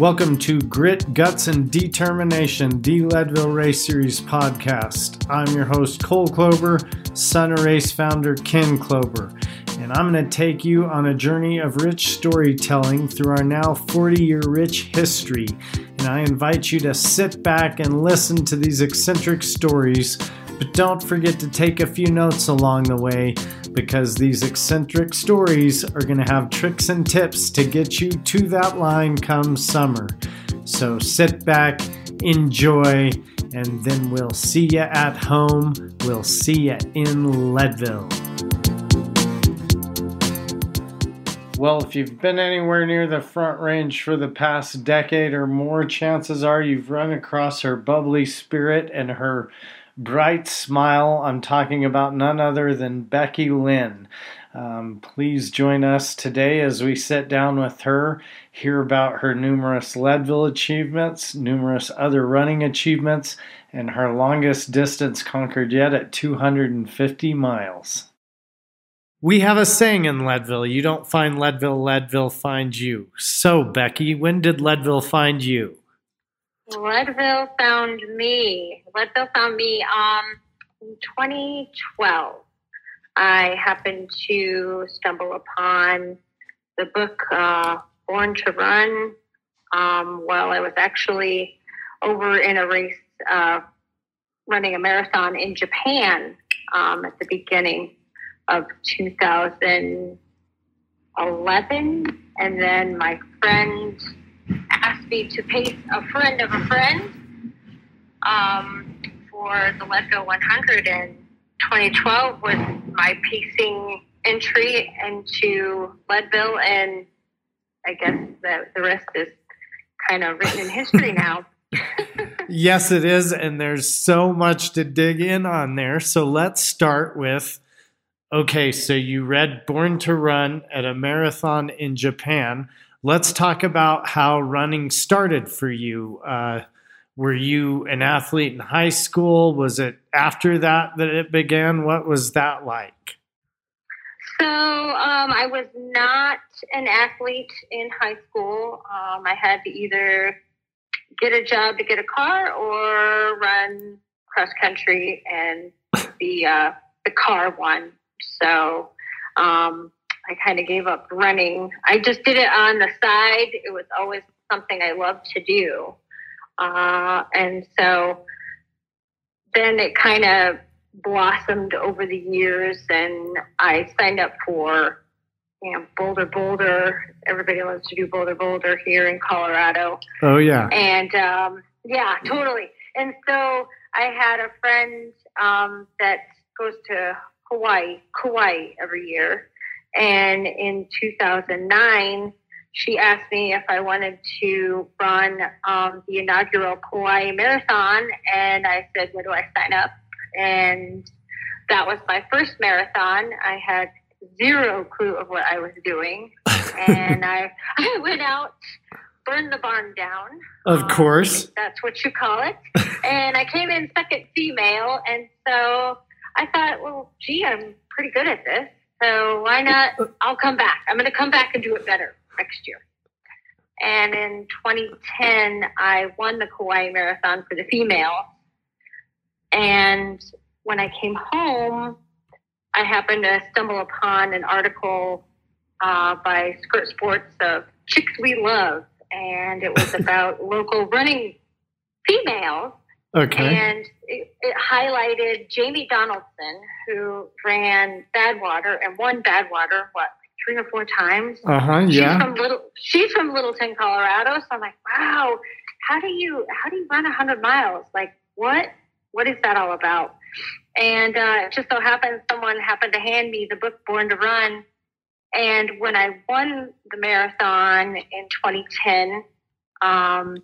Welcome to Grit, Guts, and Determination, the Leadville Race Series podcast. I'm your host, Cole Chlouber, son of race founder Ken Chlouber, and I'm going to take you on a journey of rich storytelling through our now 40 year rich history. And I invite you to sit back and listen to these eccentric stories, but don't forget to take a few notes along the way because these eccentric stories are going to have tricks and tips to get you to that line come summer. So sit back, enjoy, and then we'll see you at home. We'll see you in Leadville. Well, if you've been anywhere near the Front Range for the past decade or more, chances are you've run across her bubbly spirit and her bright smile. I'm talking about none other than Becky Lynn. Um, please join us today as we sit down with her, hear about her numerous Leadville achievements, numerous other running achievements, and her longest distance conquered yet at 250 miles. We have a saying in Leadville you don't find Leadville, Leadville finds you. So, Becky, when did Leadville find you? Leadville found me. Leadville found me um, in 2012. I happened to stumble upon the book uh, Born to Run um, while I was actually over in a race uh, running a marathon in Japan um, at the beginning of 2011. And then my friend me to pace a friend of a friend um, for the Leadville 100, in 2012 was my pacing entry into Leadville, and I guess the, the rest is kind of written in history now. yes, it is, and there's so much to dig in on there. So let's start with okay, so you read Born to Run at a marathon in Japan. Let's talk about how running started for you. Uh, were you an athlete in high school? Was it after that that it began? What was that like? So um, I was not an athlete in high school. Um, I had to either get a job to get a car or run cross country, and the uh, the car won. So um, I kind of gave up running. I just did it on the side. It was always something I loved to do. Uh, and so then it kind of blossomed over the years, and I signed up for you know, Boulder Boulder. Everybody loves to do Boulder Boulder here in Colorado. Oh, yeah. And um, yeah, totally. And so I had a friend um, that goes to Hawaii, Kauai every year. And in 2009, she asked me if I wanted to run um, the inaugural Kauai Marathon. And I said, Where do I sign up? And that was my first marathon. I had zero clue of what I was doing. and I, I went out, burned the barn down. Of course. Um, that's what you call it. and I came in second female. And so I thought, well, gee, I'm pretty good at this. So why not? I'll come back. I'm going to come back and do it better next year. And in 2010, I won the Kauai Marathon for the female. And when I came home, I happened to stumble upon an article uh, by Skirt Sports of Chicks We Love. And it was about local running females Okay. And it, it, highlighted Jamie Donaldson, who ran Badwater and won Badwater, what, three or four times? Uh huh. Yeah. She's from Little. She's from Littleton, Colorado. So I'm like, wow, how do you how do you run hundred miles? Like, what? What is that all about? And uh, it just so happens someone happened to hand me the book Born to Run. And when I won the marathon in 2010, um,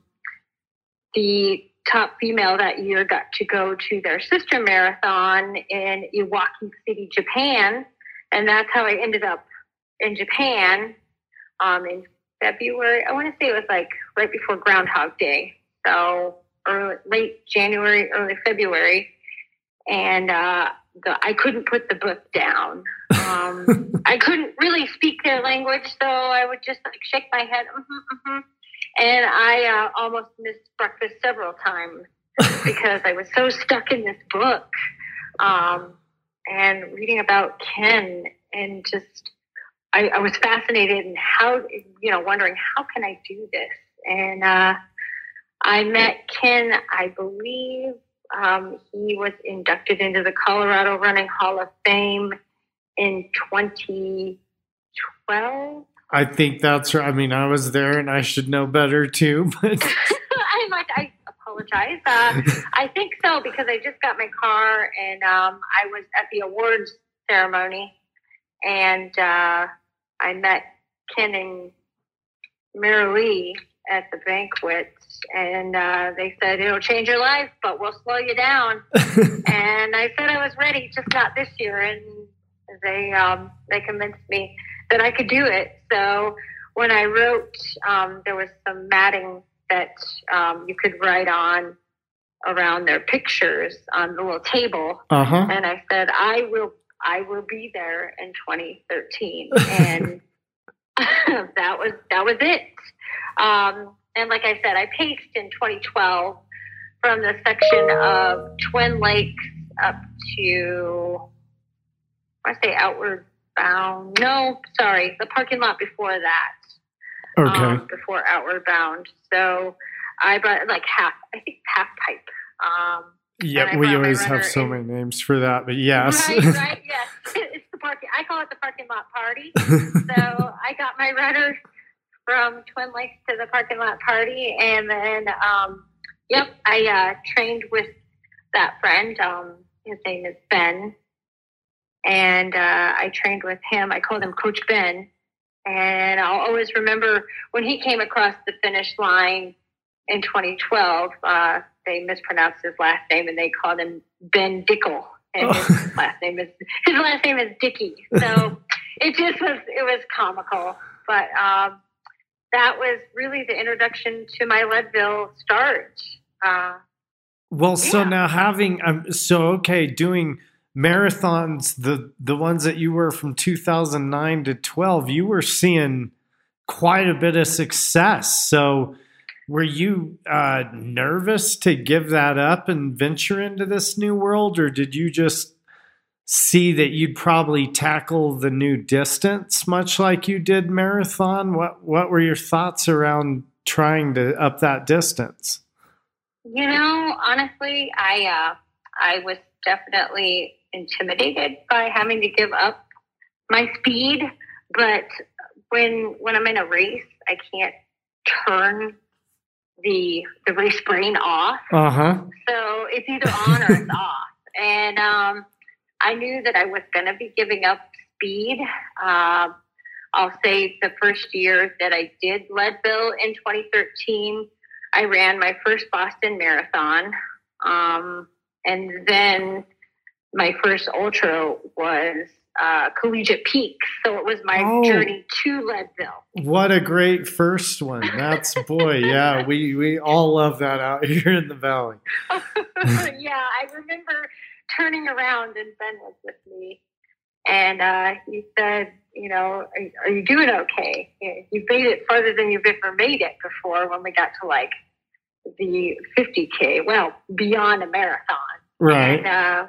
the top female that year got to go to their sister marathon in Iwaki City, Japan. And that's how I ended up in Japan um, in February. I want to say it was like right before Groundhog Day. So early, late January, early February. And uh, the, I couldn't put the book down. Um, I couldn't really speak their language, so I would just like shake my head. Mm-hmm, mm-hmm. And I uh, almost missed breakfast several times because I was so stuck in this book um, and reading about Ken and just I, I, was fascinated and how you know wondering how can I do this? And uh, I met Ken I believe um, he was inducted into the Colorado Running Hall of Fame in 2012 I think that's right. I mean, I was there and I should know better too, but I'm like, I apologize. Uh, I think so because I just got my car and um, I was at the awards ceremony and uh, I met Ken and Merilee at the banquet and uh, they said it'll change your life, but we'll slow you down. and I said I was ready, just not this year. And they um, they convinced me that I could do it. So when I wrote, um, there was some matting that um, you could write on around their pictures on the little table, uh-huh. and I said, "I will, I will be there in 2013," and that was that was it. Um, and like I said, I paced in 2012 from the section of Twin Lakes up to I say outward bound. No, sorry, the parking lot before that. Okay. Um, before outward bound. So I brought like half, I think half pipe. Um, yeah, we always have so in, many names for that, but yes. Right, right, yes. It's the parking. I call it the parking lot party. so I got my runner from Twin Lakes to the parking lot party, and then, um, yep, I uh, trained with that friend. Um, his name is Ben, and uh, I trained with him. I called him Coach Ben, and I'll always remember when he came across the finish line in 2012. Uh, they mispronounced his last name and they called him Ben Dickel, and his last name is his last name is Dickey. So it just was it was comical, but um, that was really the introduction to my Leadville start. Uh, well, yeah. so now having um, so okay doing marathons, the the ones that you were from 2009 to 12, you were seeing quite a bit of success. So, were you uh, nervous to give that up and venture into this new world, or did you just see that you'd probably tackle the new distance, much like you did marathon? What What were your thoughts around trying to up that distance? You know, honestly, I uh, I was definitely intimidated by having to give up my speed. But when when I'm in a race, I can't turn the the race brain off. Uh huh. So it's either on or it's off. And um, I knew that I was going to be giving up speed. Uh, I'll say the first year that I did Leadville in 2013, I ran my first Boston Marathon. Um, and then my first ultra was uh, Collegiate Peaks. So it was my oh, journey to Leadville. What a great first one. That's boy, yeah, we we all love that out here in the valley. yeah, I remember turning around and Ben was with me. And uh, he said, you know, are, are you doing okay? You've made it farther than you've ever made it before when we got to like the 50K, well, beyond a marathon. Right. And, uh,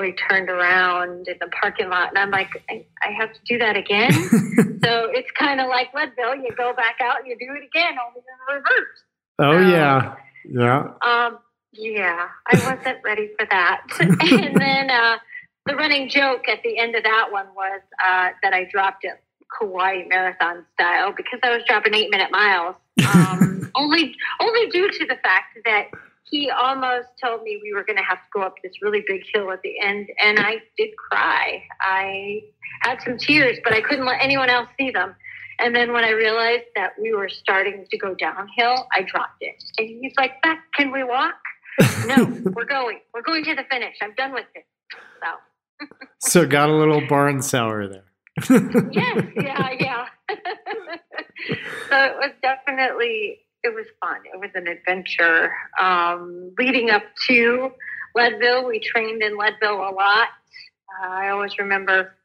we turned around in the parking lot and I'm like, I, I have to do that again. so it's kind of like Leadville. You go back out and you do it again, only in reverse. Oh, um, yeah. Yeah. Um, yeah, I wasn't ready for that. and then uh, the running joke at the end of that one was uh, that I dropped it Kauai marathon style because I was dropping eight minute miles. Um, only, only due to the fact that he almost told me we were going to have to go up this really big hill at the end, and I did cry. I had some tears, but I couldn't let anyone else see them. And then when I realized that we were starting to go downhill, I dropped it. And he's like, "Beth, can we walk?" no, we're going. We're going to the finish. I'm done with it. So. so got a little barn sour there. yes, yeah, yeah. so it was definitely it was fun. It was an adventure. Um, leading up to Leadville, we trained in Leadville a lot. Uh, I always remember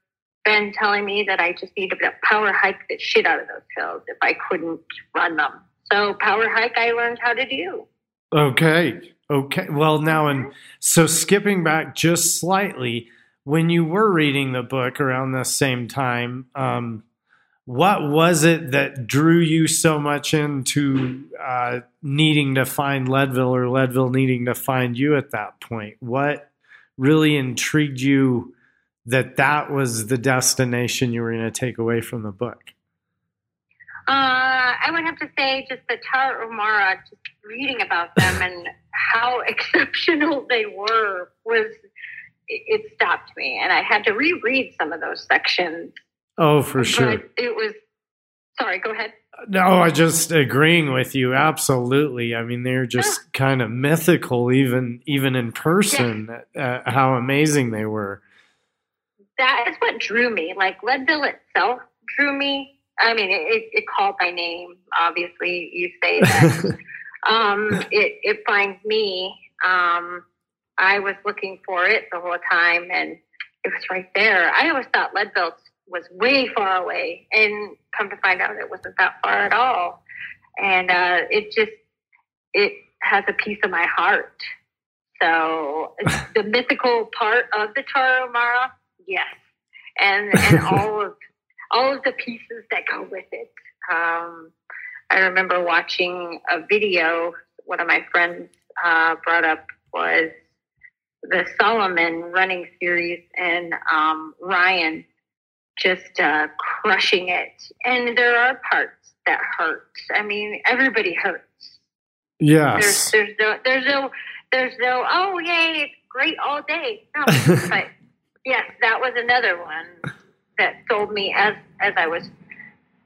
Ben telling me that I just needed to power hike the shit out of those hills if I couldn't run them. So power hike, I learned how to do. Okay. Okay. Well, now, and so skipping back just slightly, when you were reading the book around the same time, um, what was it that drew you so much into uh, needing to find Leadville or Leadville needing to find you at that point? What really intrigued you that that was the destination you were going to take away from the book? Uh, I would have to say just the Tarahumara, just reading about them and how exceptional they were was it stopped me, and I had to reread some of those sections. Oh, for sure. It was. Sorry, go ahead. No, I just agreeing with you. Absolutely. I mean, they're just yeah. kind of mythical, even even in person. Yeah. Uh, how amazing they were. That is what drew me. Like Leadville itself drew me. I mean, it, it called my name. Obviously, you say that. um, it it finds me. Um, I was looking for it the whole time, and it was right there. I always thought Leadville was way far away, and come to find out, it wasn't that far at all. And uh, it just it has a piece of my heart. So the mythical part of the Tarahumara, yes, and and all of all of the pieces that go with it. Um, I remember watching a video. One of my friends uh, brought up was the Salomon running series and um, Ryan just uh, crushing it. And there are parts that hurt. I mean, everybody hurts. Yes. There's, there's no, there's no, there's no. Oh, yay! It's great all day. No, but yes, that was another one that sold me as as I was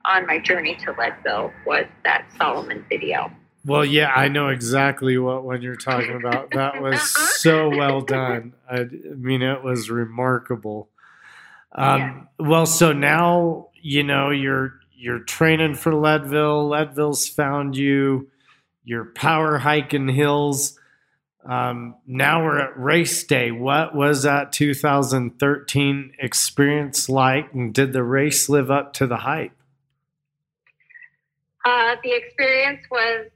on my journey to Leadville was that Salomon video. Well, yeah, I know exactly what one you're talking about. That was so well done. I, I mean, it was remarkable. Um, yeah. Well, so now you know you're you're training for Leadville. Leadville's found you. You're power hiking hills. Um, now we're at race day. What was that 2013 experience like, and did the race live up to the hype? Uh, the experience was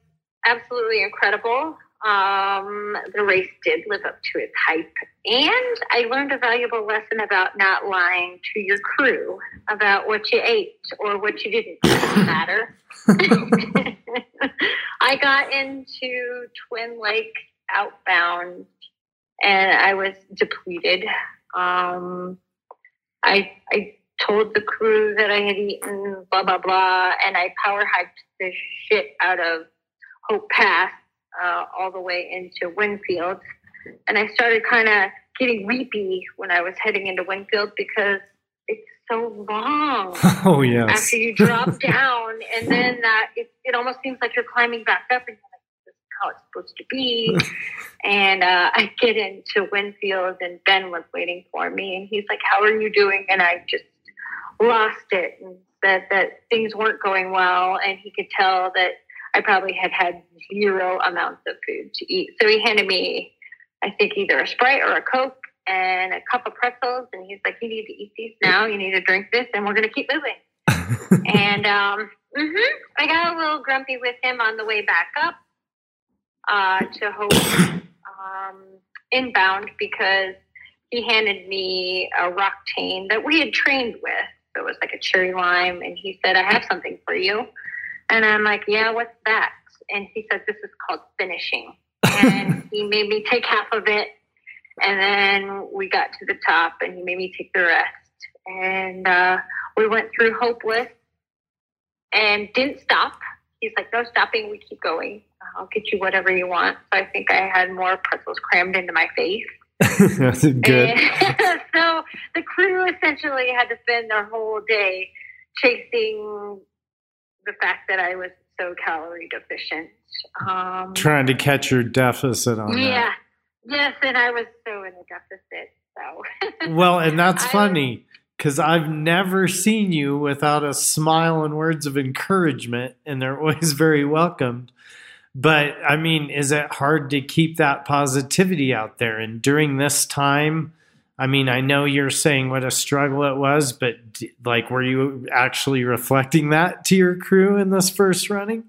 absolutely incredible. Um, the race did live up to its hype. And I learned a valuable lesson about not lying to your crew about what you ate or what you didn't. Doesn't matter. I got into Twin Lake outbound and I was depleted. Um, I, I told the crew that I had eaten blah, blah, blah, and I power hiked the shit out of Hope Pass uh, all the way into Winfield. And I started kind of getting weepy when I was heading into Winfield because it's so long. Oh, yes. After you drop down, and then that it, it almost seems like you're climbing back up, and you're like, this is how it's supposed to be. and uh, I get into Winfield, and Ben was waiting for me, and he's like, How are you doing? And I just lost it and said that things weren't going well, and he could tell that I probably had had zero amounts of food to eat. So he handed me, I think, either a Sprite or a Coke and a cup of pretzels. And he's like, You need to eat these now. You need to drink this, and we're going to keep moving. and um, mm-hmm, I got a little grumpy with him on the way back up uh, to Hope um, inbound because he handed me a rock Roctane that we had trained with. So it was like a cherry lime. And he said, I have something for you. And I'm like, yeah, what's that? And he said, this is called finishing. And he made me take half of it. And then we got to the top and he made me take the rest. And uh, we went through Hopeless and didn't stop. He's like, no stopping. We keep going. I'll get you whatever you want. So I think I had more pretzels crammed into my face. That's good. so the crew essentially had to spend their whole day chasing the fact that I was so calorie deficient. Um, Trying to catch your deficit on yeah. that. Yes, and I was so in a deficit. So. well, and that's funny because I've never seen you without a smile and words of encouragement, and they're always very welcomed. But I mean, is it hard to keep that positivity out there? And during this time, I mean, I know you're saying what a struggle it was, but like, were you actually reflecting that to your crew in this first running?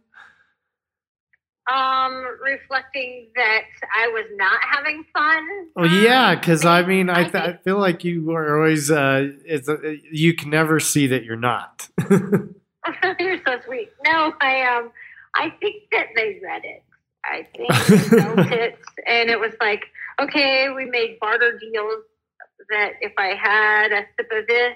um, reflecting that I was not having fun. Oh yeah, because I mean, I, th- I, feel like you are always. Uh, it's a, you can never see that you're not. you're so sweet. No, I um, I think that they read it. I think they felt it, and it was like, okay, we made barter deals that if I had a sip of this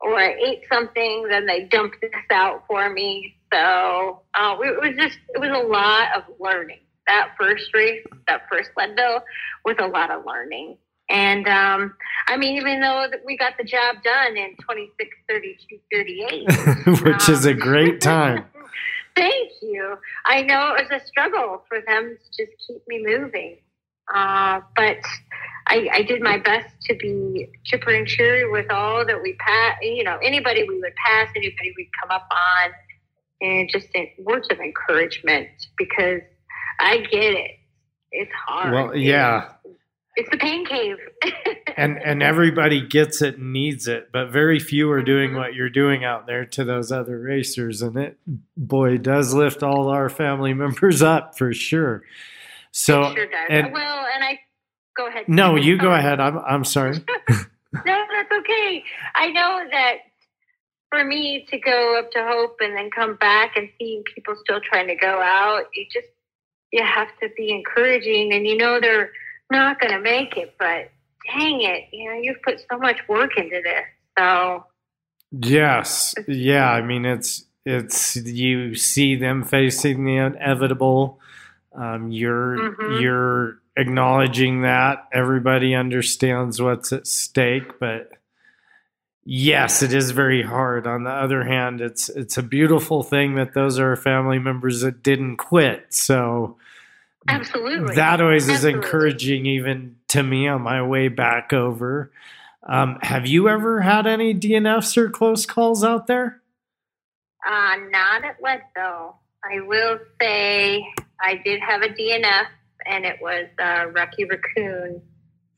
or I ate something, then they dumped this out for me. So uh, it was just, it was a lot of learning. That first race, that first Leadville, was a lot of learning. And um, I mean, even though we got the job done in 26, 32, 38, which um, is a great time. thank you. I know it was a struggle for them to just keep me moving. Uh, but I, I, did my best to be chipper and cheery with all that we pass, you know, anybody we would pass, anybody we'd come up on, and just words of encouragement because I get it. It's hard. Well, yeah. It's, it's the pain cave. and and everybody gets it and needs it, but very few are doing mm-hmm. what you're doing out there to those other racers, and it boy does lift all our family members up for sure. So it sure does. And, well, and I go ahead. No, you go ahead. I'm I'm sorry. no, that's okay. I know that for me to go up to Hope and then come back and seeing people still trying to go out, you just you have to be encouraging, and you know they're not going to make it, but dang it, you know you've put so much work into this, so. Yes, yeah. I mean, it's it's you see them facing the inevitable um, you're mm-hmm. you're acknowledging that everybody understands what's at stake, but yes, it is very hard. On the other hand, it's it's a beautiful thing that those are family members that didn't quit. So absolutely, that always absolutely. is encouraging, even to me on my way back over. Um, have you ever had any DNFs or close calls out there? Uh, not at Leadville. I will say I did have a DNF, and it was uh, Rocky Raccoon.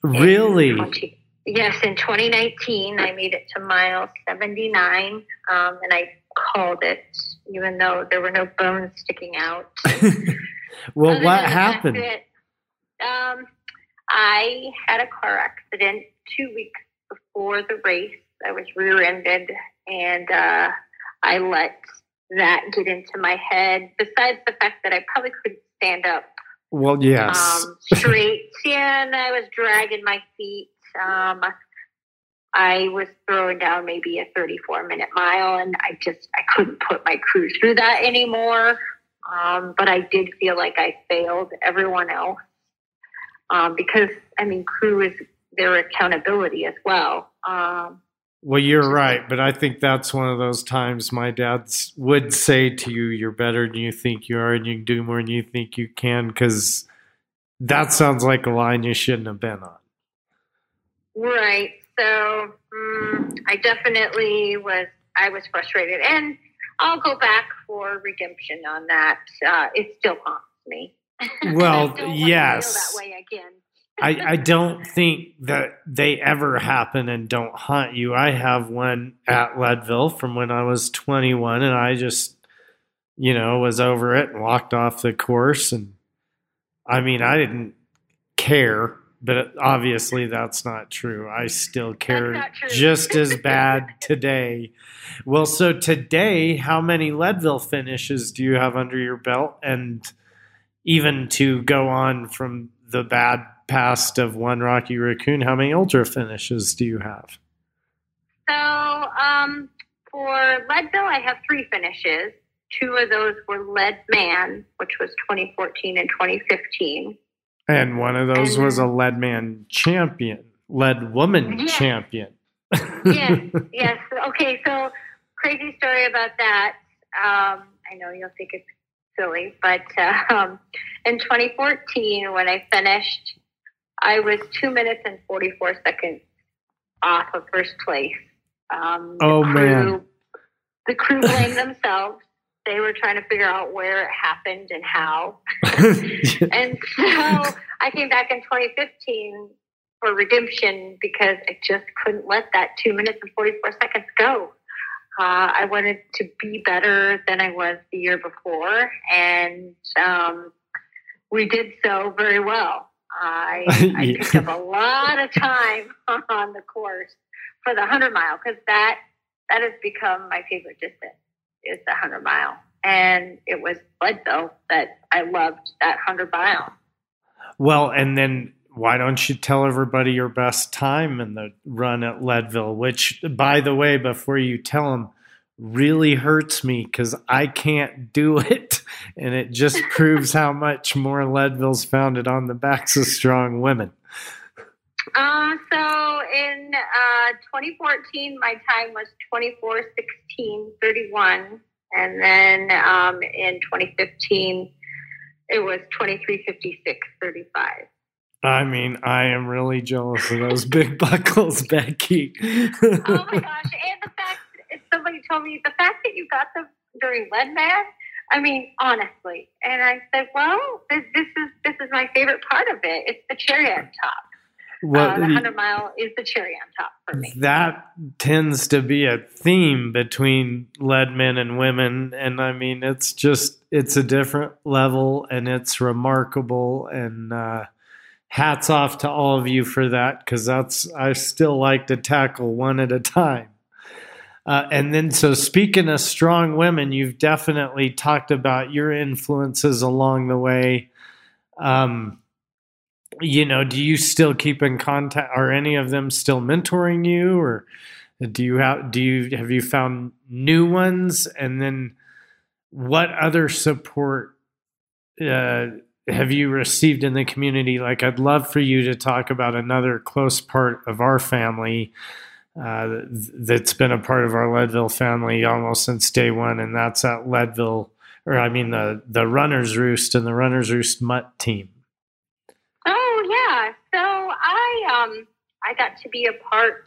Really? 20, yes, in 2019, I made it to mile 79, um, and I called it, even though there were no bones sticking out. well, Other what happened? um, I had a car accident two weeks before the race. I was rear-ended, and uh, I let that get into my head. Besides the fact that I probably couldn't stand up. Well, yes. Um, straight. yeah, and I was dragging my feet. Um, I was throwing down maybe a 34 minute mile, and I just I couldn't put my crew through that anymore. Um, but I did feel like I failed everyone else um, because I mean, crew is their accountability as well. Um, well, you're right, but I think that's one of those times my dad would say to you, "You're better than you think you are, and you can do more than you think you can." Because that sounds like a line you shouldn't have been on. Right. So um, I definitely was. I was frustrated, and I'll go back for redemption on that. Uh, it still haunts me. Well, yes. that way again. I, I don't think that they ever happen and don't haunt you. I have one at Leadville from when I was 21, and I just, you know, was over it and walked off the course. And I mean, I didn't care, but obviously that's not true. I still care just as bad today. Well, so today, how many Leadville finishes do you have under your belt? And even to go on from the bad past of one Rocky Raccoon, how many ultra finishes do you have? So um, for Leadville, I have three finishes. Two of those were Lead Man, which was 2014 and 2015. And one of those and, was a Lead Man champion, Lead Woman yes. champion. yes, yes. Okay, so crazy story about that. Um, I know you'll think it's silly, but uh, um, in 2014, when I finished I was two minutes and 44 seconds off of first place. Um, oh, crew, man. The crew blamed themselves. They were trying to figure out where it happened and how. and so I came back in 2015 for redemption because I just couldn't let that two minutes and 44 seconds go. Uh, I wanted to be better than I was the year before, and um, we did so very well. I, I picked up a lot of time on the course for the 100 mile because that that has become my favorite distance is the 100 mile. And it was Leadville that I loved that 100 mile. Well, and then why don't you tell everybody your best time in the run at Leadville? Which, by the way, before you tell them, really hurts me because I can't do it. And it just proves how much more Leadville's founded on the backs of strong women. Uh, so in uh, 2014, my time was 24 16 31. And then um, in 2015, it was 23 56 35. I mean, I am really jealous of those big buckles, Becky. oh my gosh. And the fact, somebody told me, the fact that you got them during Leadman, I mean, honestly. And I said, well, this, this is this is my favorite part of it. It's the cherry on top. Well, uh, the 100 mile is the cherry on top for me. That tends to be a theme between lead men and women. And I mean, it's just, it's a different level and it's remarkable. And uh, hats off to all of you for that because that's, I still like to tackle one at a time. Uh, and then, so speaking of strong women, you've definitely talked about your influences along the way. Um, you know, do you still keep in contact? Are any of them still mentoring you, or do you have do you have you found new ones? And then, what other support uh, have you received in the community? Like, I'd love for you to talk about another close part of our family uh, that's been a part of our Leadville family almost since day one, and that's at Leadville, or I mean the the Runners Roost and the Runners Roost Mutt team. Oh yeah, so I um I got to be a part.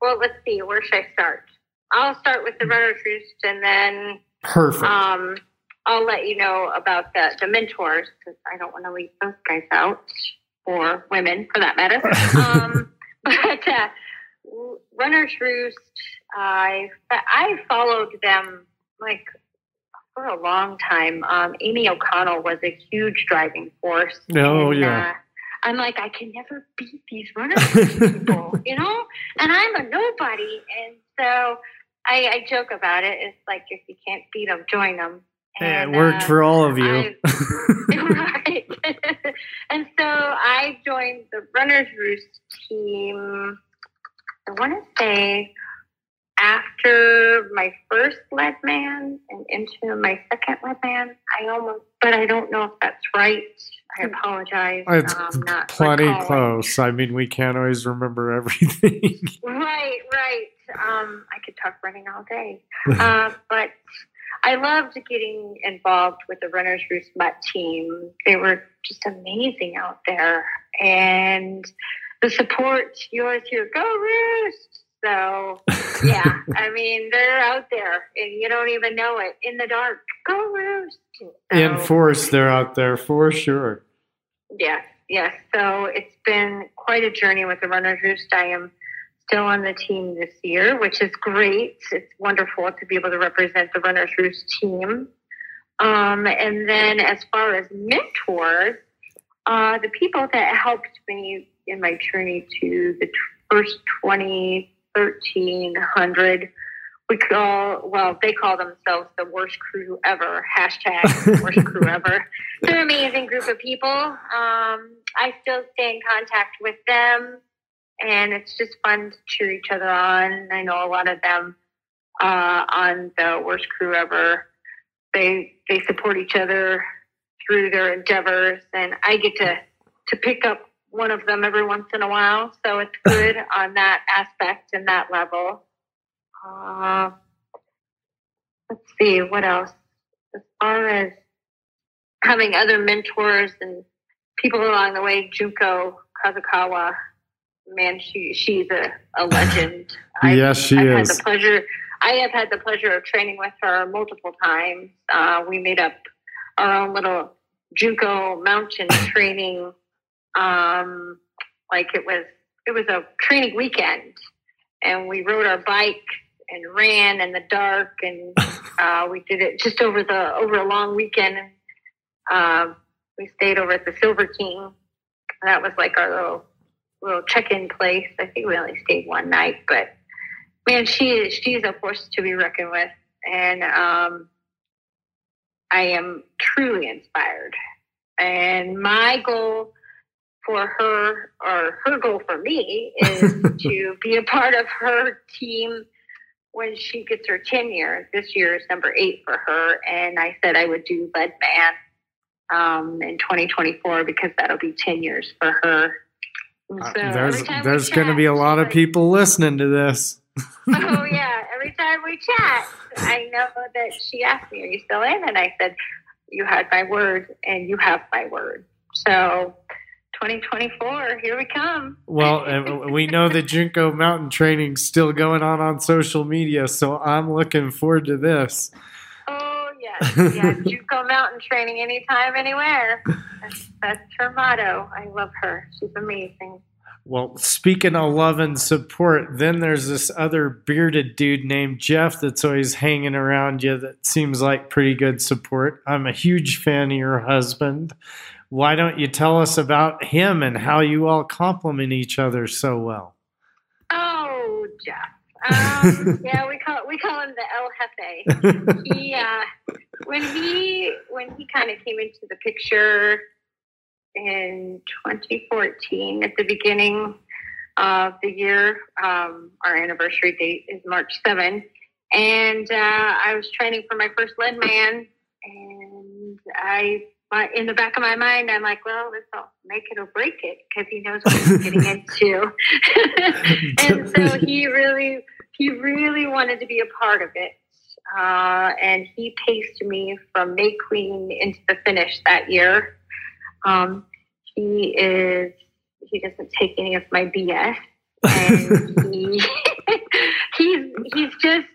Well, let's see, where should I start? I'll start with the Runners Roost, and then perfect. Um, I'll let you know about the the mentors because I don't want to leave those guys out or women for that matter. um, but uh, Runners Roost, I I followed them like for a long time. Um, Amy O'Connell was a huge driving force. Oh and, yeah. Uh, I'm like, I can never beat these runners people, you know? And I'm a nobody. And so I, I joke about it. It's like, if you can't beat them, join them. And, it worked uh, for all of you. right. and so I joined the Runners Roost team, I want to say after my first lead man and into my second lead man, I almost, but I don't know if that's right. I apologize. It's um, plenty recalling. close. I mean, we can't always remember everything. right, right. Um, I could talk running all day. uh, but I loved getting involved with the Runners Roost Mutt team. They were just amazing out there. And the support, yours hear, go Roost! So, yeah, I mean, they're out there and you don't even know it in the dark. Go roost. So, in force, they're out there for sure. Yes, yes. So it's been quite a journey with the Runners Roost. I am still on the team this year, which is great. It's wonderful to be able to represent the Runners Roost team. Um, and then as far as mentors, uh, the people that helped me in my journey to the first 20 1300. We call, well, they call themselves the worst crew ever. Hashtag worst crew ever. They're an amazing group of people. Um, I still stay in contact with them, and it's just fun to cheer each other on. I know a lot of them uh, on the worst crew ever. They they support each other through their endeavors, and I get to to pick up one of them every once in a while. So it's good on that aspect and that level. Uh, let's see, what else? As far as having other mentors and people along the way, Junko Kazukawa, man, she she's a, a legend. yes, she I've is. Had the pleasure. I have had the pleasure of training with her multiple times. Uh, we made up our own little Junko mountain training um, like it was it was a training weekend, and we rode our bike and ran in the dark, and uh, we did it just over the over a long weekend. And, uh, we stayed over at the Silver King. That was like our little little check-in place. I think we only stayed one night, but man, she is she's a force to be reckoned with, and um, I am truly inspired. And my goal for her, or her goal for me, is to be a part of her team when she gets her tenure. This year is number eight for her, and I said I would do lead man um, in 2024 because that'll be 10 years for her. Uh, there's there's going to be a lot of people listening to this. oh yeah, every time we chat, I know that she asked me, "Are you still in?" And I said, "You had my word, and you have my word." So 2024, here we come. Well, uh, we know that Junko Mountain Training still going on on social media, so I'm looking forward to this. Oh yes, yeah, Junko Mountain Training, anytime, anywhere. That's, that's her motto. I love her. She's amazing. Well, speaking of love and support, then there's this other bearded dude named Jeff that's always hanging around you that seems like pretty good support. I'm a huge fan of your husband. Why don't you tell us about him and how you all complement each other so well? Oh, Jeff. Um, yeah, we call we call him the El Jefe. he uh, when he when he kind of came into the picture in 2014 at the beginning of the year. Um, our anniversary date is March 7. And uh, I was training for my first lead man. And I, my, in the back of my mind, I'm like, well, this will make it or break it because he knows what he's getting into. and so he really, he really wanted to be a part of it. Uh, and he paced me from May Queen into the finish that year. Um, he is he doesn't take any of my BS, and he he's he's just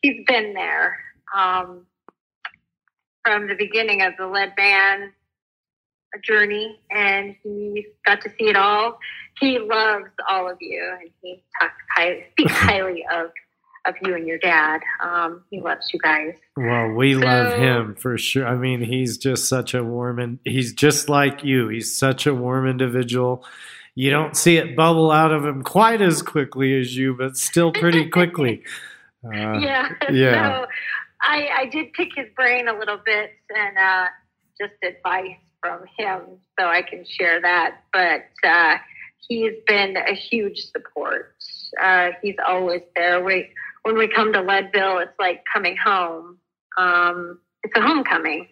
he's been there um, from the beginning of the lead man journey, and he got to see it all. He loves all of you, and he talks high, speaks highly of of you and your dad. Um, he loves you guys. Well, we so, love him for sure. I mean, he's just such a warm and he's just like you. He's such a warm individual. You don't see it bubble out of him quite as quickly as you, but still pretty quickly. Uh, yeah. Yeah. So I, I did pick his brain a little bit and uh, just advice from him so I can share that. But uh, he's been a huge support. Uh, he's always there. We when we come to Leadville, it's like coming home. Um, it's a homecoming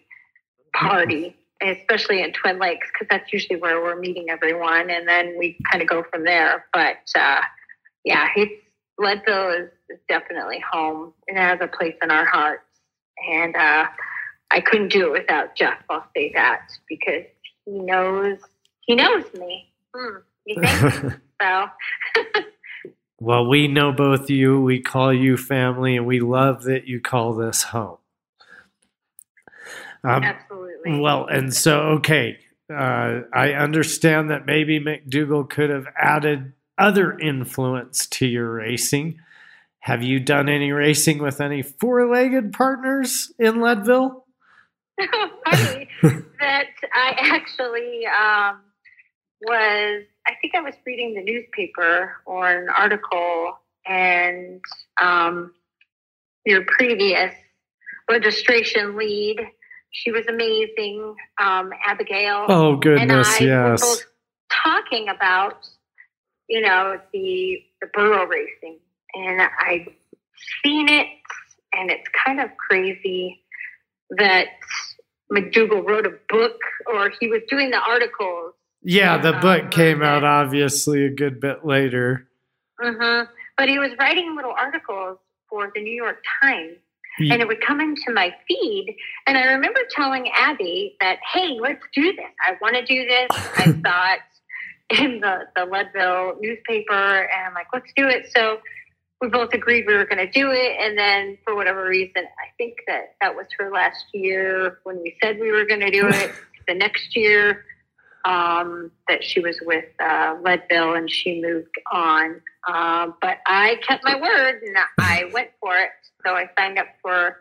party, especially in Twin Lakes, because that's usually where we're meeting everyone, and then we kind of go from there. But uh, yeah, it's Leadville is, is, definitely home. and has a place in our hearts, and uh, I couldn't do it without Jeff. I'll say that because he knows he knows me. Hmm, you think so? Well, we know both you. We call you family, and we love that you call this home. Um, Absolutely. Well, and so, okay, uh, I understand that maybe McDougall could have added other influence to your racing. Have you done any racing with any four legged partners in Leadville? Funny that I actually um, was I think I was reading the newspaper or an article, and um, your previous registration lead, she was amazing, um, Abigail. Oh goodness, and I yes. Were both talking about, you know, the the burro racing, and I've seen it, and it's kind of crazy that McDougall wrote a book, or he was doing the articles yeah, the book um, came out obviously a good bit later. Mm-hmm. But he was writing little articles for the New York Times. Yeah. And it would come into my feed. And I remember telling Abby that, hey, let's do this. I want to do this. I saw it in the, the Leadville newspaper. And I'm like, let's do it. So we both agreed we were going to do it. And then for whatever reason, I think that that was her last year when we said we were going to do it. the next year, um, that she was with uh, Leadville and she moved on. Um, but I kept my word and I went for it. So I signed up for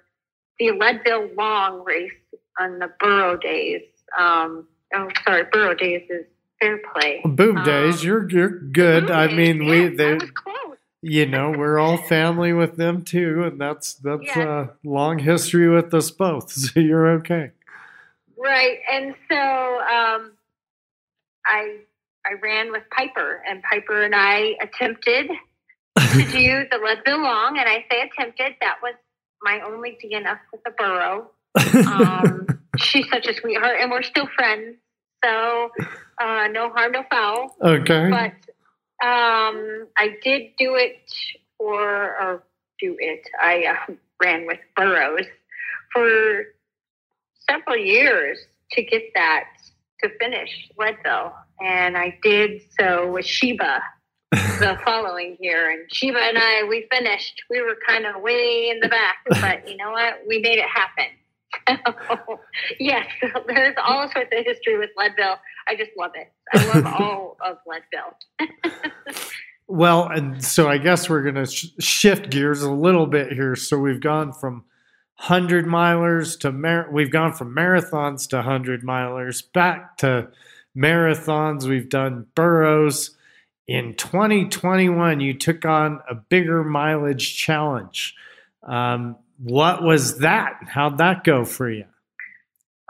the Leadville Long race on the Burro Days. Um, oh, sorry, Burro Days is Fairplay. Boom um, days, you're you're good. I mean, yeah, we they. You know, we're all family with them too, and that's that's Yeah. uh, long history with us both. So you're okay. Right, and so um, I I ran with Piper, and Piper and I attempted to do the Leadville Long, and I say attempted. That was my only DNF with the Burro. Um, she's such a sweetheart, and we're still friends. So uh, no harm, no foul. okay. But um, I did do it for, or do it. I uh, ran with Burros for several years to get that to finish Leadville, and I did so with Sheba the following year. And Sheba and I, we finished. We were kind of way in the back, but you know what? We made it happen. yes, there's all sorts of history with Leadville. I just love it. I love all of Leadville. Well, and so I guess we're going to sh- shift gears a little bit here. So we've gone from 100 milers to mar- we've gone from marathons to 100 milers back to marathons. We've done burros. In 2021, you took on a bigger mileage challenge. Um, what was that? How'd that go for you?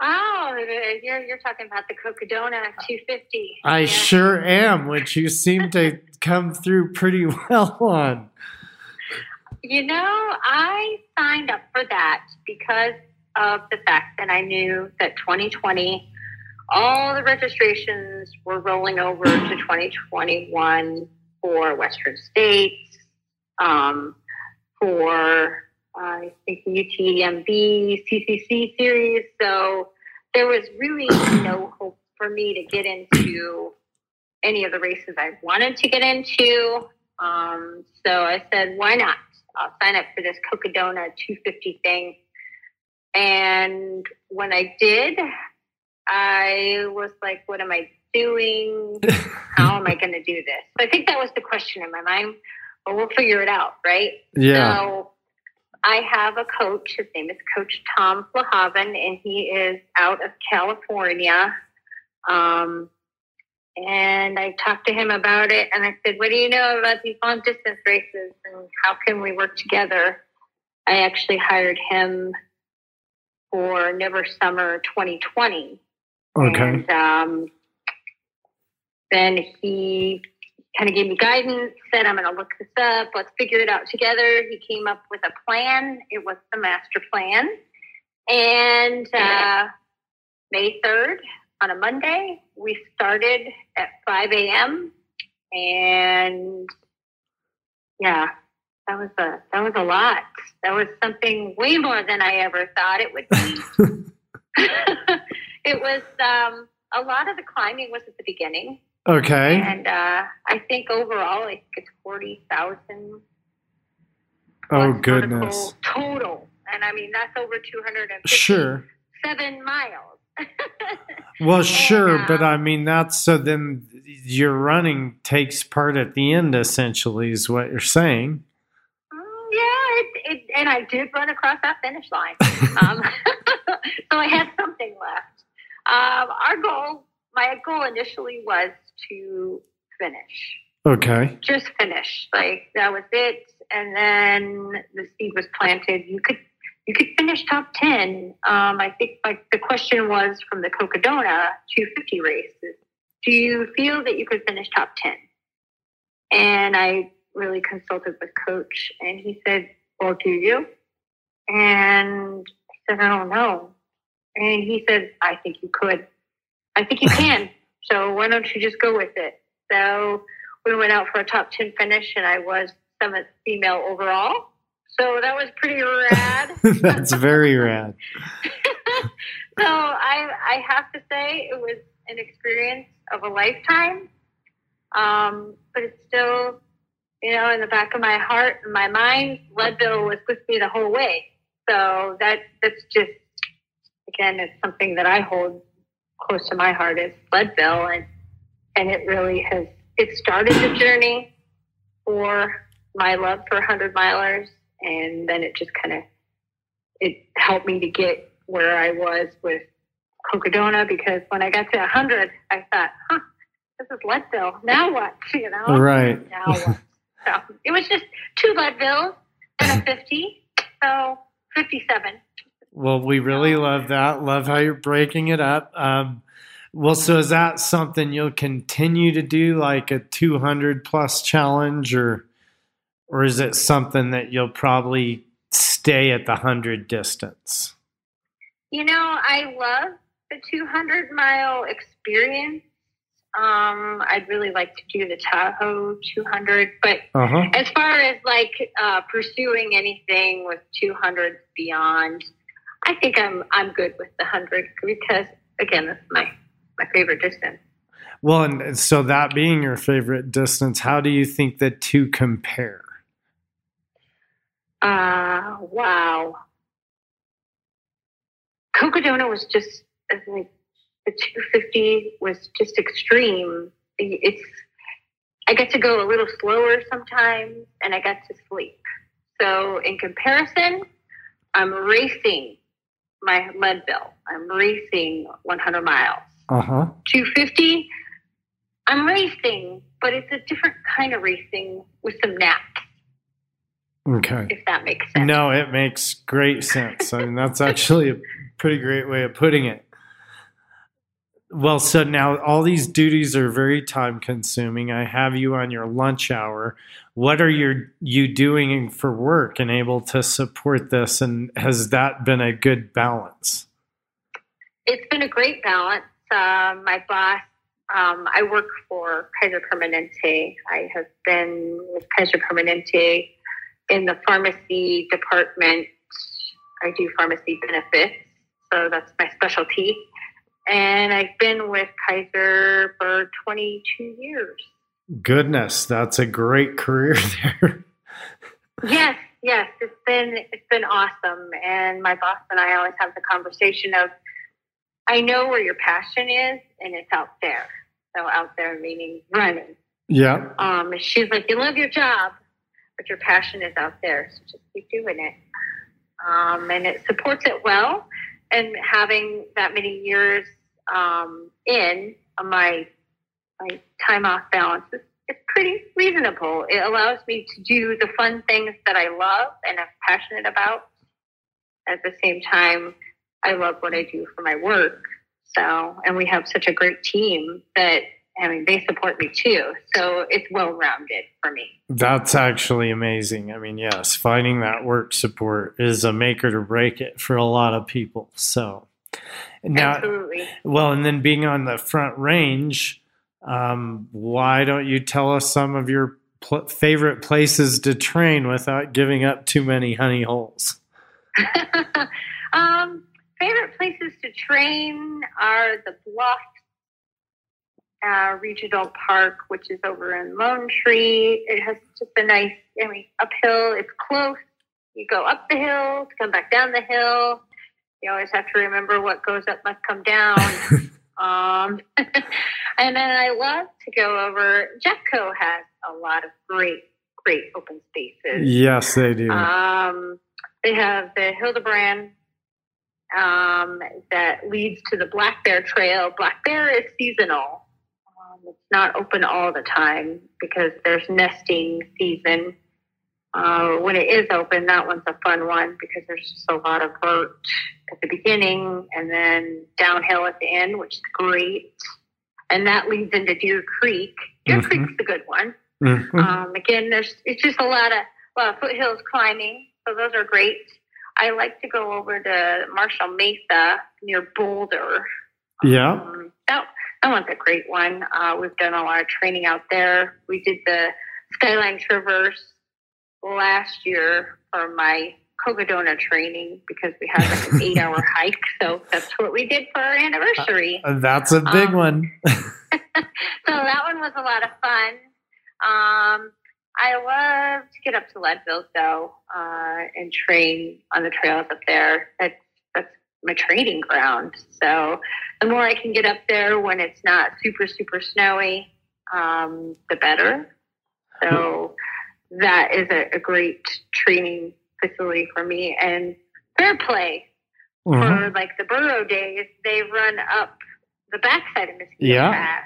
Oh, you're, you're talking about the Cocodona 250. I Yeah. sure am, which you seem to come through pretty well on. You know, I signed up for that because of the fact that I knew that 2020, all the registrations were rolling over to 2021 for Western States, um, for I think the UTMB, CCC series. So there was really no hope for me to get into any of the races I wanted to get into. Um, so I said, why not? I'll sign up for this Cocodona 250 thing. And when I did, I was like, what am I doing? How am I going to do this? So I think that was the question in my mind. But we'll figure it out, right? Yeah. So I have a coach. His name is Coach Tom Flahaven, and he is out of California. Um, and I talked to him about it, and I said, "What do you know about these long distance races, and how can we work together?" I actually hired him for Never Summer 2020, Okay. and um, then he kind of gave me guidance, said, I'm going to look this up. Let's figure it out together. He came up with a plan. It was the master plan. And uh, May 3rd, on a Monday, we started at 5 a.m. And yeah, that was a that was a lot. That was something way more than I ever thought it would be. it was um, a lot of the climbing was at the beginning, Okay. and uh, I think overall, I think it's forty thousand. Oh goodness. Total, and I mean that's over two hundred and Sure. seven miles. Well, sure, uh, but I mean that's so then your running takes part at the end essentially is what you're saying. Mm, yeah, it, it, and I did run across that finish line, um, so I had something left. Um, our goal, my goal initially was to finish. Okay. just finish. Like that was it. And then the seed was planted. You could you could finish top ten. Um, I think like the question was from the Cocodona 250 race is, do you feel that you could finish top ten? And I really consulted with coach and he said, Well, do you? And I said, I don't know. And he said, I think you could. I think you can. So why don't you just go with it? So we went out for a top 10 finish and I was seventh female overall. So that was pretty rad. that's very rad. so I, I have to say it was an experience of a lifetime. Um, but it's still, you know, in the back of my heart and my mind, Leadville was with me the whole way. So that that's just again, it's something that I hold close to my heart is Leadville, and and it really has it started the journey, for my love for 100 milers. And then it just kind of, it helped me to get where I was with Cocodona because when I got to 100, I thought, huh, this is Leadville. Now what? You know? Right. Now what? so it was just two Leadvilles and a 50. So 57. Well, we really love that. Love how you're breaking it up. Um, well, so is that something you'll continue to do, like a 200 plus challenge, or or is it something that you'll probably stay at the 100 distance? You know, I love the 200 mile experience. Um, I'd really like to do the Tahoe 200, but Uh-huh. as far as like uh, pursuing anything with 200 beyond, I think I'm I'm good with the 100 because again, that's my my favorite distance. Well, and so that being your favorite distance, how do you think the two compare? Uh, wow. Cocodona was just I think the 250 was just extreme. It's I get to go a little slower sometimes, and I get to sleep. So in comparison, I'm racing my mud bill. I'm racing 100 miles. Uh huh. 250, I'm racing, but it's a different kind of racing with some naps, Okay. if that makes sense. No, it makes great sense. I mean, that's actually a pretty great way of putting it. Well, so now all these duties are very time consuming. I have you on your lunch hour. What are your you doing for work and able to support this? And has that been a good balance? It's been a great balance. Um, my boss, um, I work for Kaiser Permanente. I have been with Kaiser Permanente in the pharmacy department. I do pharmacy benefits, so that's my specialty. And I've been with Kaiser for 22 years. Goodness, that's a great career there. Yes, yes, it's been it's been awesome. And my boss and I always have the conversation of, I know where your passion is, and it's out there. So out there meaning running. yeah. Um, she's like, you love your job, but your passion is out there, so just keep doing it. Um, and it supports it well. And having that many years um, in my my time off balance is it's pretty reasonable. It allows me to do the fun things that I love and I'm passionate about. At the same time, I love what I do for my work. So, and we have such a great team that I mean, they support me too. So it's well rounded for me. That's actually amazing. I mean, yes, finding that work support is a make or break it for a lot of people. So now, Absolutely. well, and then being on the front range, um, why don't you tell us some of your pl- favorite places to train without giving up too many honey holes? um, favorite places to train are the Bluff uh, Regional Park, which is over in Lone Tree. It has just a nice, I mean, uphill. It's close. You go up the hill to come back down the hill. You always have to remember what goes up must come down. um, and then I love to go over. Jeffco has a lot of great, great open spaces. Yes, they do. Um, they have the Hildebrand um, that leads to the Black Bear Trail. Black Bear is seasonal. Um, it's not open all the time because there's nesting season. Uh, when it is open, that one's a fun one because there's just a lot of vert at the beginning and then downhill at the end, which is great. And that leads into Deer Creek. Deer Mhm. Creek's a good one. Mhm. Um, again, there's it's just a lot of a lot of foothills climbing, so those are great. I like to go over to Marshall Mesa near Boulder. yeah. Um, that that one's a great one. Uh, we've done a lot of training out there. We did the Skyline Traverse last year for my Cocodona training because we had like an eight-hour hike. So that's what we did for our anniversary. That's a big Um, one. so that one was a lot of fun. Um, I love to get up to Leadville though uh, and train on the trails up there. That's that's my training ground. So the more I can get up there when it's not super super snowy, um, the better. So that is a, a great training facility for me. And Fairplay Mhm. for like the burro days, they run up the backside of Mosquito Yeah. Pass.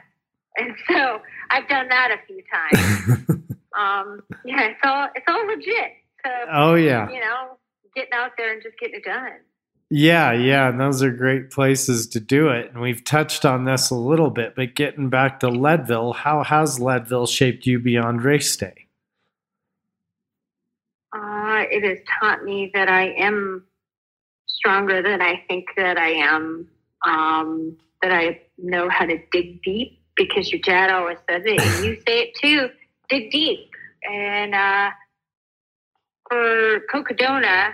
And so I've done that a few times. um, yeah, it's all it's all legit. So oh yeah. you know, getting out there and just getting it done. Yeah, yeah, and those are great places to do it. And we've touched on this a little bit, but getting back to Leadville, how has Leadville shaped you beyond race day? Uh, it has taught me that I am stronger than I think that I am. Um, that I know how to dig deep because your dad always says it, and you say it too. Dig deep. And uh, for Cocodona,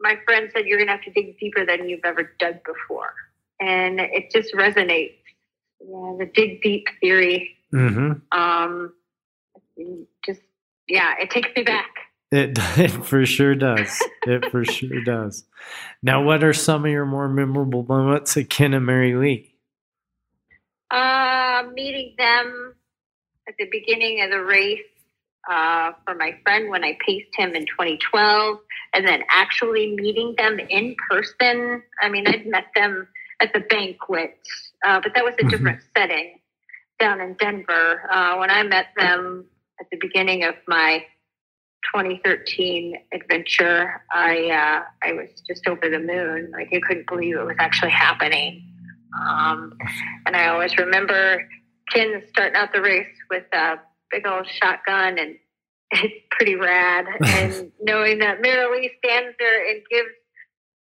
my friend said you're going to have to dig deeper than you've ever dug before, and it just resonates. Yeah, the dig deep theory. Mm-hmm. Um, just yeah, it takes me back. It, it for sure does. It for sure does. Now, what are some of your more memorable moments at Ken and Merilee? Uh, meeting them at the beginning of the race uh, for my friend when I paced him in 2012, and then actually meeting them in person. I mean, I'd met them at the banquet, uh, but that was a Mhm. different setting down in Denver. Uh, when I met them at the beginning of my 2013 adventure, I uh, I was just over the moon. Like I couldn't believe it was actually happening. Um, and I always remember Ken starting out the race with a big old shotgun, and it's pretty rad. and knowing that Merilee stands there and gives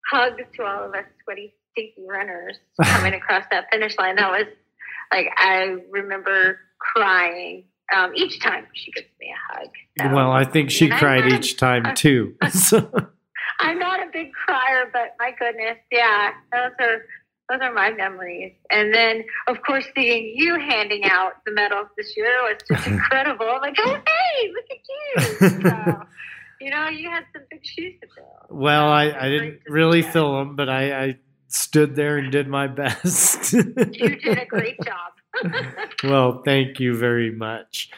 hugs to all of us sweaty, stinky runners coming across that finish line, that was like I remember crying um, each time she gives me a hug. So, well, I think she and cried each time too. So, I'm not a big crier, but my goodness, yeah, those are those are my memories. And then, of course, seeing you handing out the medals this year was just incredible. I'm like, oh hey, look at you! So, you know, you had some big shoes to fill. well, I, I didn't really fill them, but I, I stood there and did my best. You did a great job. Well, thank you very much.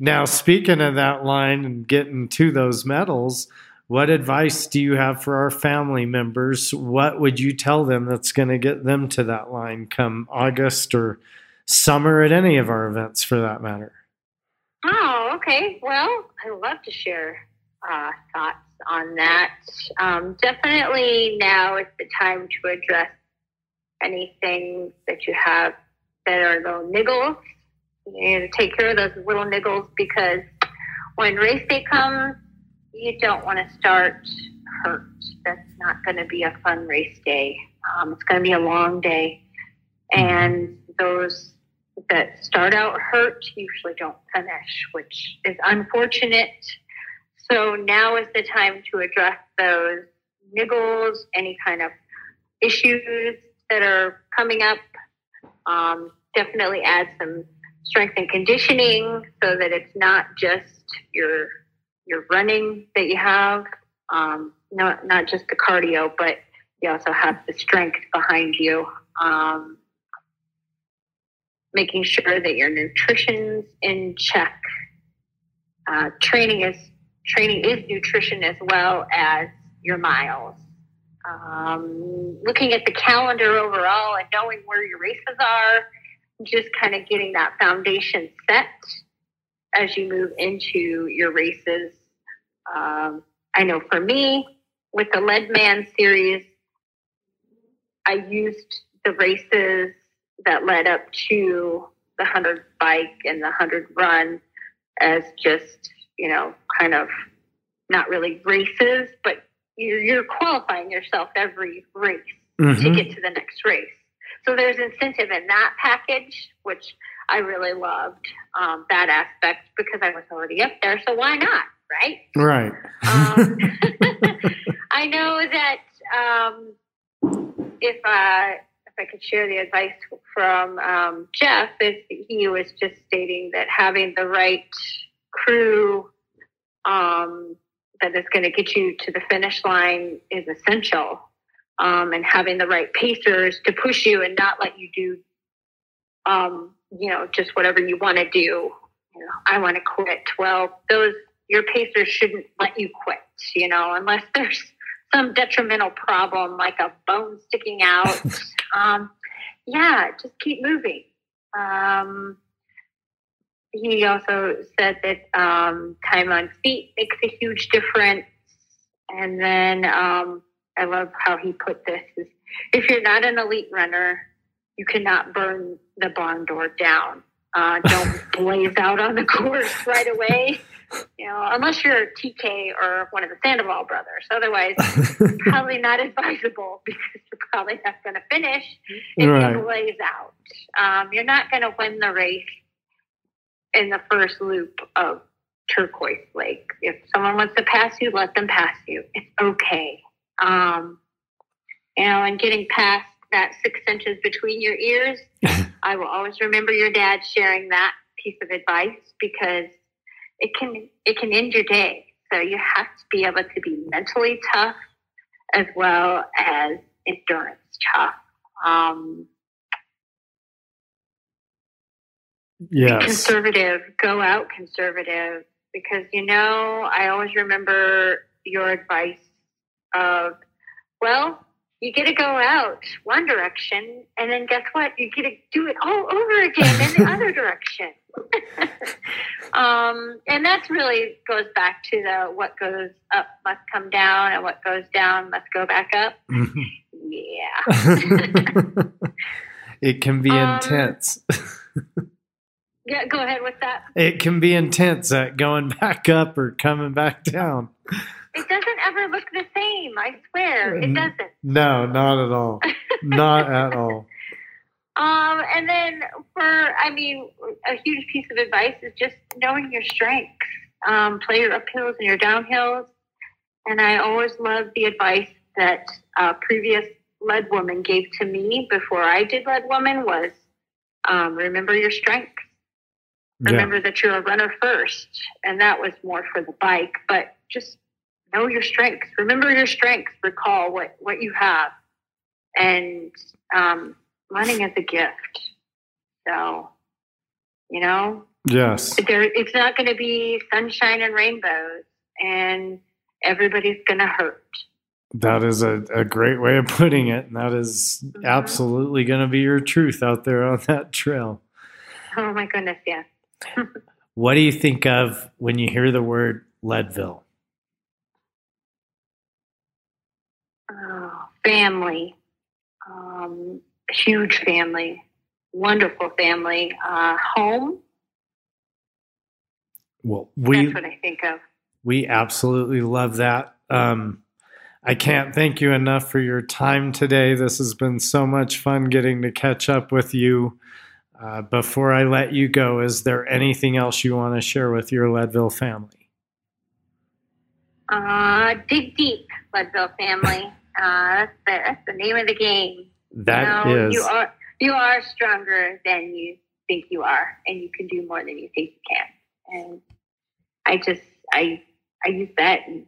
Now, speaking of that line and getting to those medals, what advice do you have for our family members? What would you tell them that's going to get them to that line come August or summer at any of our events for that matter? Oh, okay. Well, I love to share uh, thoughts on that. Um, definitely now is the time to address anything that you have that are little niggles. You to take care of those little niggles because when race day comes, you don't want to start hurt. That's not going to be a fun race day. Um, it's going to be a long day. And those that start out hurt usually don't finish, which is unfortunate. So now is the time to address those niggles, any kind of issues that are coming up. Um, definitely add some strength and conditioning so that it's not just your your running that you have, um, not not just the cardio, but you also have the strength behind you. Um, making sure that your nutrition's in check. Uh, training is training is nutrition as well as your miles. Um, looking at the calendar overall and knowing where your races are, just kind of getting that foundation set as you move into your races. Um, I know for me, with the Leadman series, I used the races that led up to the 100 bike and the 100 run as just, you know, kind of not really races, but you're, you're qualifying yourself every race to Mhm. get to the next race. So there's incentive in that package, which I really loved um, that aspect because I was already up there. So why not, right? Right. Um, I know that um, if uh, if I could share the advice from um, Jeff, is he was just stating that having the right crew that is going to get you to the finish line is essential, um, and having the right pacers to push you and not let you do, um, you know, just whatever you want to do. You know, I want to quit. Well, those your pacer shouldn't let you quit, you know, unless there's some detrimental problem like a bone sticking out. um, yeah, just keep moving. Um, he also said that um, time on feet makes a huge difference. And then um, I love how he put this: is if you're not an elite runner, you cannot burn the barn door down. Uh, don't blaze out on the course right away. You know, unless you're TK or one of the Sandoval brothers. Otherwise, probably not advisable because you're probably not going to finish if Right. you blaze out. Um, you're not going to win the race in the first loop of Turquoise Lake. If someone wants to pass you, let them pass you. It's okay. Um, you know, and getting past that six inches between your ears, I will always remember your dad sharing that piece of advice because it can it can end your day. So you have to be able to be mentally tough as well as endurance tough. Um, yes. conservative, go out conservative because you know I always remember your advice of, well, you get to go out one direction, and then guess what? You get to do it all over again in the other direction. um, and that's really goes back to the what goes up must come down, and what goes down must go back up. Yeah. it can be Um, intense. Yeah, go ahead with that. It can be intense at going back up or coming back down. It doesn't ever look the same. I swear, it doesn't. No, not at all. Not at all. Um, and then for, I mean, a huge piece of advice is just knowing your strengths. Um, play your uphills and your downhills. And I always love the advice that a previous lead woman gave to me before I did lead woman was um, remember your strengths. Yeah. Remember that you're a runner first. And that was more for the bike, but just know your strengths. Remember your strengths. Recall what, what you have. And um, running is a gift. So, you know, Yes. there, it's not going to be sunshine and rainbows, and everybody's going to hurt. That is a, a great way of putting it. And that is Mhm. absolutely going to be your truth out there on that trail. Oh my goodness, yes. What do you think of when you hear the word Leadville? Oh, family, um, huge family, wonderful family, uh, home. Well, we That's what I think of. We absolutely love that. Um, I can't thank you enough for your time today. This has been so much fun getting to catch up with you. Uh, before I let you go, is there anything else you want to share with your Leadville family? Uh, dig deep, Leadville family. Uh, that's, the, that's the name of the game. That you know, is you are you are stronger than you think you are, and you can do more than you think you can. And I just I I use that in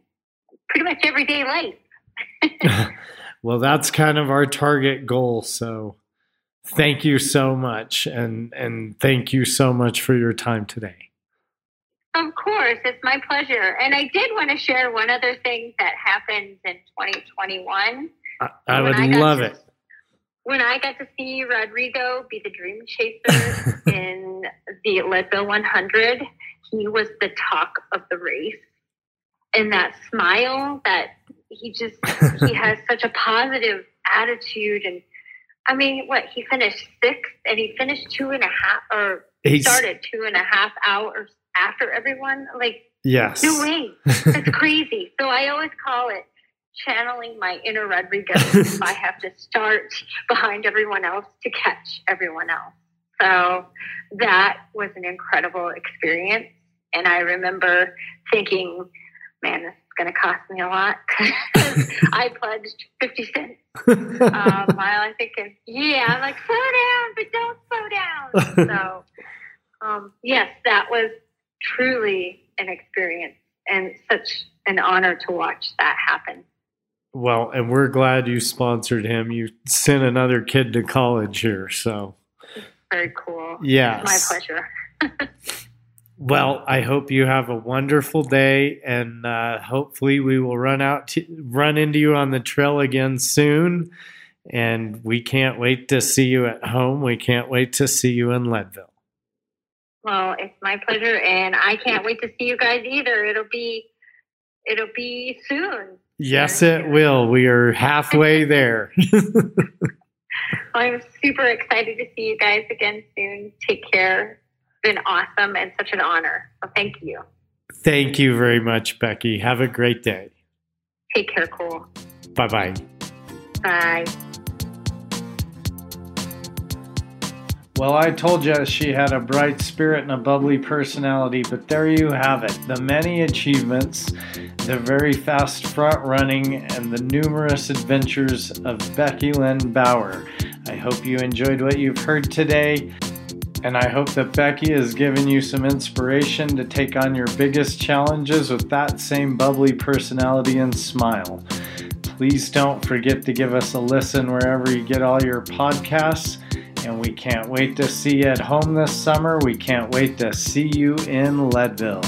pretty much everyday life. well, that's kind of our target goal. So thank you so much. And, and thank you so much for your time today. Of course, it's my pleasure. And I did want to share one other thing that happened in 2021. I, I would I love to- it. When I got to see Rodrigo be the dream chaser in the Leadville 100, he was the talk of the race. And that smile that he just, he has such a positive attitude. And I mean, what, he finished sixth and he finished two and a half, or he started two and a half hours after everyone. Like, yes. no way. That's crazy. So I always call it channeling my inner Rodrigo. if I have to start behind everyone else to catch everyone else. So that was an incredible experience. And I remember thinking, man, this is going to cost me a lot. I pledged 50 cents uh, mile. I'm thinking, yeah, I'm like, slow down, but don't slow down. So, um, yes, that was truly an experience and such an honor to watch that happen. Well, and we're glad you sponsored him. You sent another kid to college here, so Very cool. yes, My pleasure. Well, I hope you have a wonderful day, and uh, hopefully we will run out to, run into you on the trail again soon. And we can't wait to see you at home. We can't wait to see you in Leadville. Well, it's my pleasure, and I can't wait to see you guys either. It'll be it'll be soon. Yes, it will. We are halfway there. I'm super excited to see you guys again soon. Take care. It's been awesome and such an honor. So thank you. Thank you very much, Becky. Have a great day. Take care, Cole. Bye-bye. Bye. Well, I told you she had a bright spirit and a bubbly personality, but there you have it. The many achievements, the very fast front running, and the numerous adventures of Becky Lynn Bauer. I hope you enjoyed what you've heard today, and I hope that Becky has given you some inspiration to take on your biggest challenges with that same bubbly personality and smile. Please don't forget to give us a listen wherever you get all your podcasts and we can't wait to see you at home this summer. We can't wait to see you in Leadville.